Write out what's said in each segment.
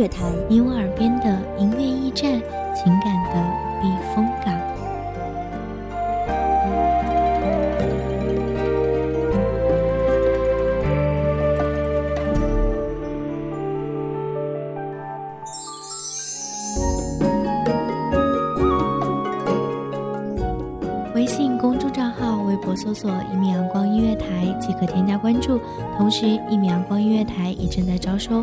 乐台，你我耳边的音乐驿站，情感的避风港。微信公众账号、微博搜索“一米阳光音乐台”即可添加关注。同时，一米阳光音乐台也正在招收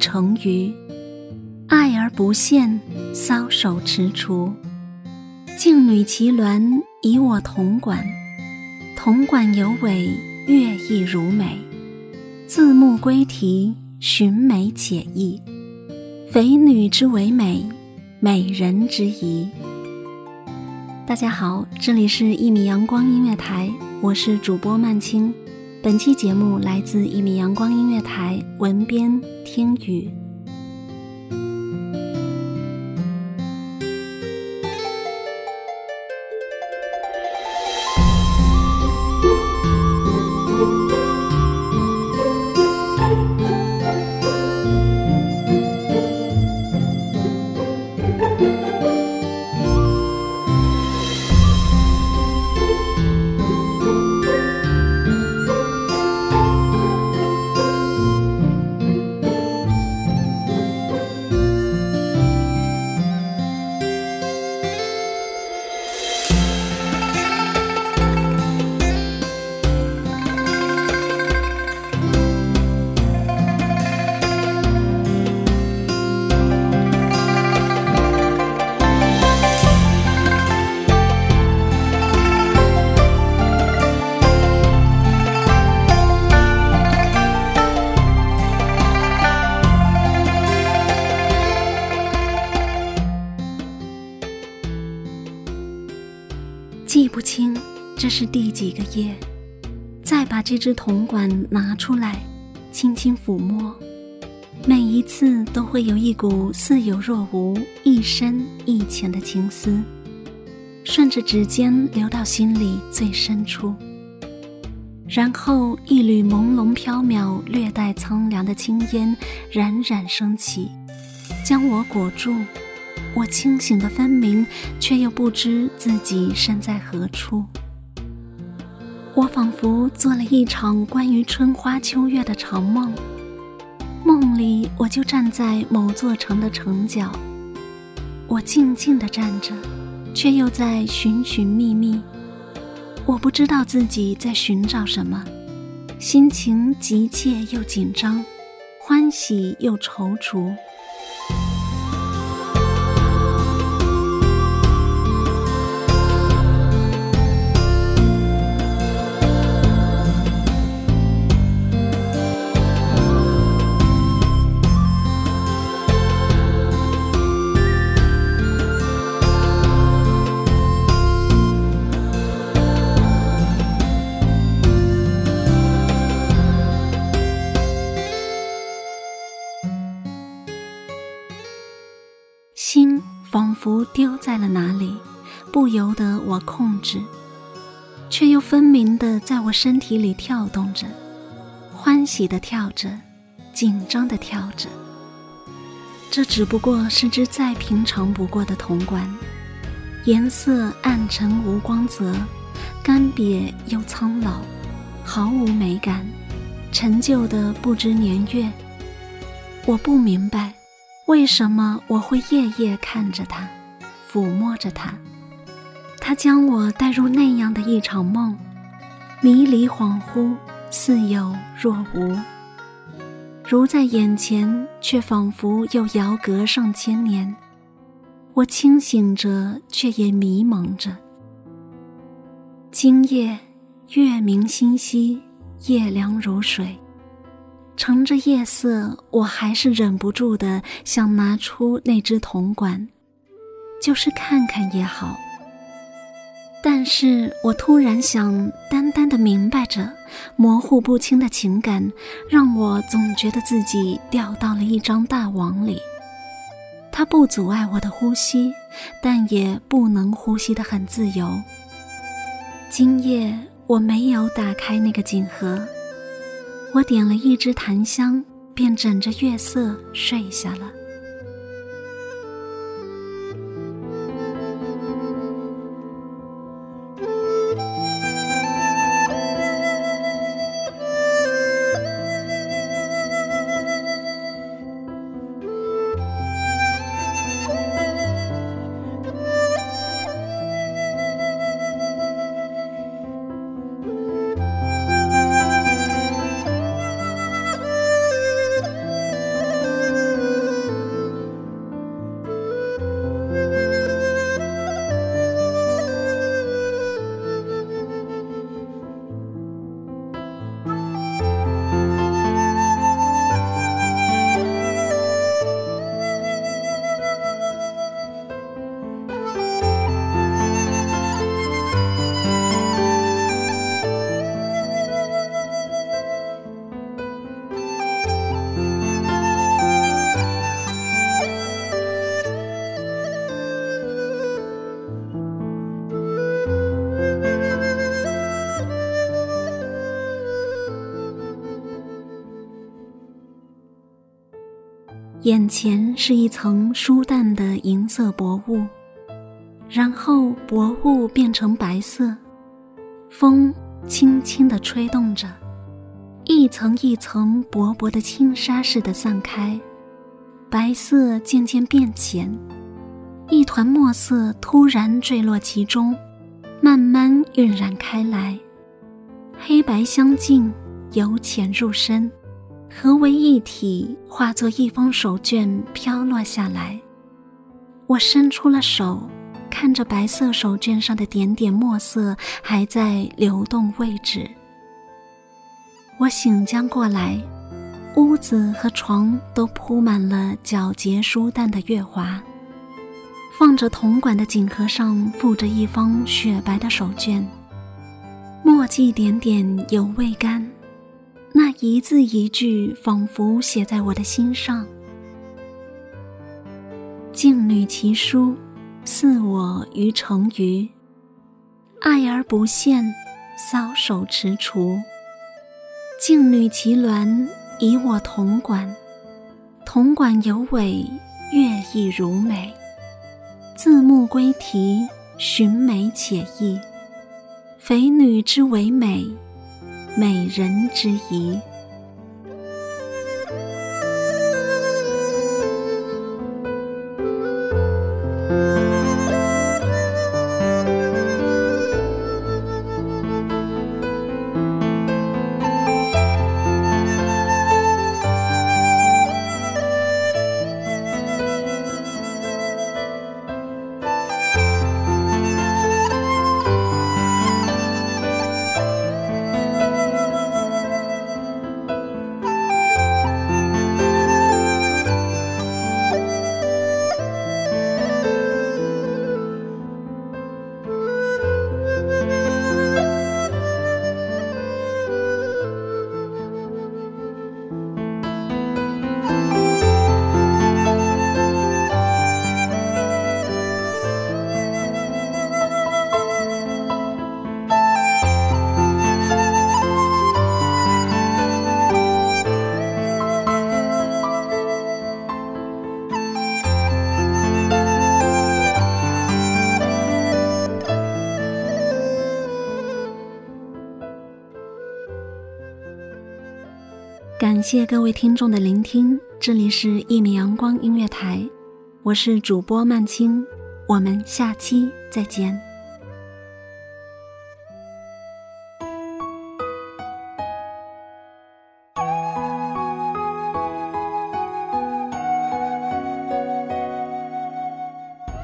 成鱼。爱而不现，搔首踟蹰。静女其鸾，以我铜管。铜管有尾，乐亦如美。自牧归啼，寻美且意。肥女之为美，美人之仪。大家好，这里是一米阳光音乐台，我是主播曼青。本期节目来自一米阳光音乐台，文编听雨。这是第几个夜，再把这只铜管拿出来，轻轻抚摸，每一次都会有一股似有若无、一深一浅的情思，顺着指尖流到心里最深处。然后一缕朦胧飘渺、略带苍凉的青烟冉冉升起，将我裹住。我清醒的分明，却又不知自己身在何处。我仿佛做了一场关于春花秋月的长梦，梦里我就站在某座城的城角，我静静地站着，却又在寻寻觅觅。我不知道自己在寻找什么，心情急切又紧张，欢喜又踌躇。仿佛丢在了哪里，不由得我控制，却又分明的在我身体里跳动着，欢喜的跳着，紧张的跳着。这只不过是只再平常不过的铜管，颜色暗沉无光泽，干瘪又苍老，毫无美感，陈旧的不知年月。我不明白，为什么我会夜夜看着它，抚摸着它。它将我带入那样的一场梦，迷离恍惚，似有若无。如在眼前，却仿佛又遥隔上千年。我清醒着，却也迷蒙着。今夜月明星稀，夜凉如水。乘着夜色，我还是忍不住的想拿出那只铜管，就是看看也好。但是我突然想，单单的明白着模糊不清的情感，让我总觉得自己掉到了一张大网里。它不阻碍我的呼吸，但也不能呼吸得很自由。今夜我没有打开那个锦盒，我点了一支檀香，便枕着月色睡下了。眼前是一层疏淡的银色薄雾，然后薄雾变成白色，风轻轻地吹动着，一层一层薄薄的轻纱似的散开，白色渐渐变浅，一团墨色突然坠落其中，慢慢晕染开来，黑白相近，由浅入深。合为一体，化作一封手绢飘落下来。我伸出了手，看着白色手绢上的点点墨色还在流动位置。我醒将过来，屋子和床都铺满了皎洁疏淡的月华。放着铜管的锦盒上附着一方雪白的手绢，墨迹点点犹未干。那一字一句，仿佛写在我的心上。静女其书，似我于成鱼。爱而不现，搔首踟蹰。静女其鸾，以我铜管。铜管有尾，乐意如美。自牧归题，寻美且异。肥女之为美。美人之仪。感谢各位听众的聆听，这里是《一米阳光音乐台》，我是主播曼青，我们下期再见。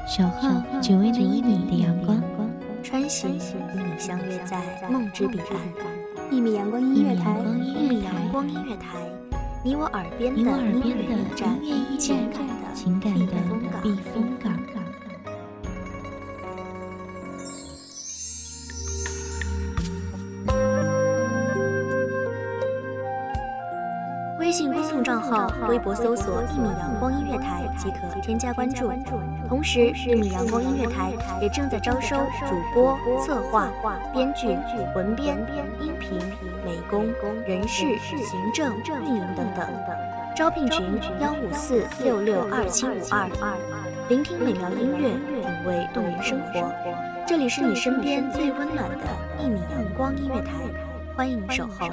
守候只为那一米的阳光，穿行与你相约在梦之彼岸。一米阳光音乐台，一米阳光音乐台，你我耳边的音乐驿站，情感的情感的避风港。微信公众账号、微博搜索“一米阳光音乐台”即可添加关注。同时，一米阳光音乐台也正在招收主播、策划、编剧、文编、音美工、人事、行政、运营等等。招聘群：幺五四六六二七五二。聆听美妙音乐，品味动人生活。这里是你身边最温暖的一米阳光音乐台，欢迎守候。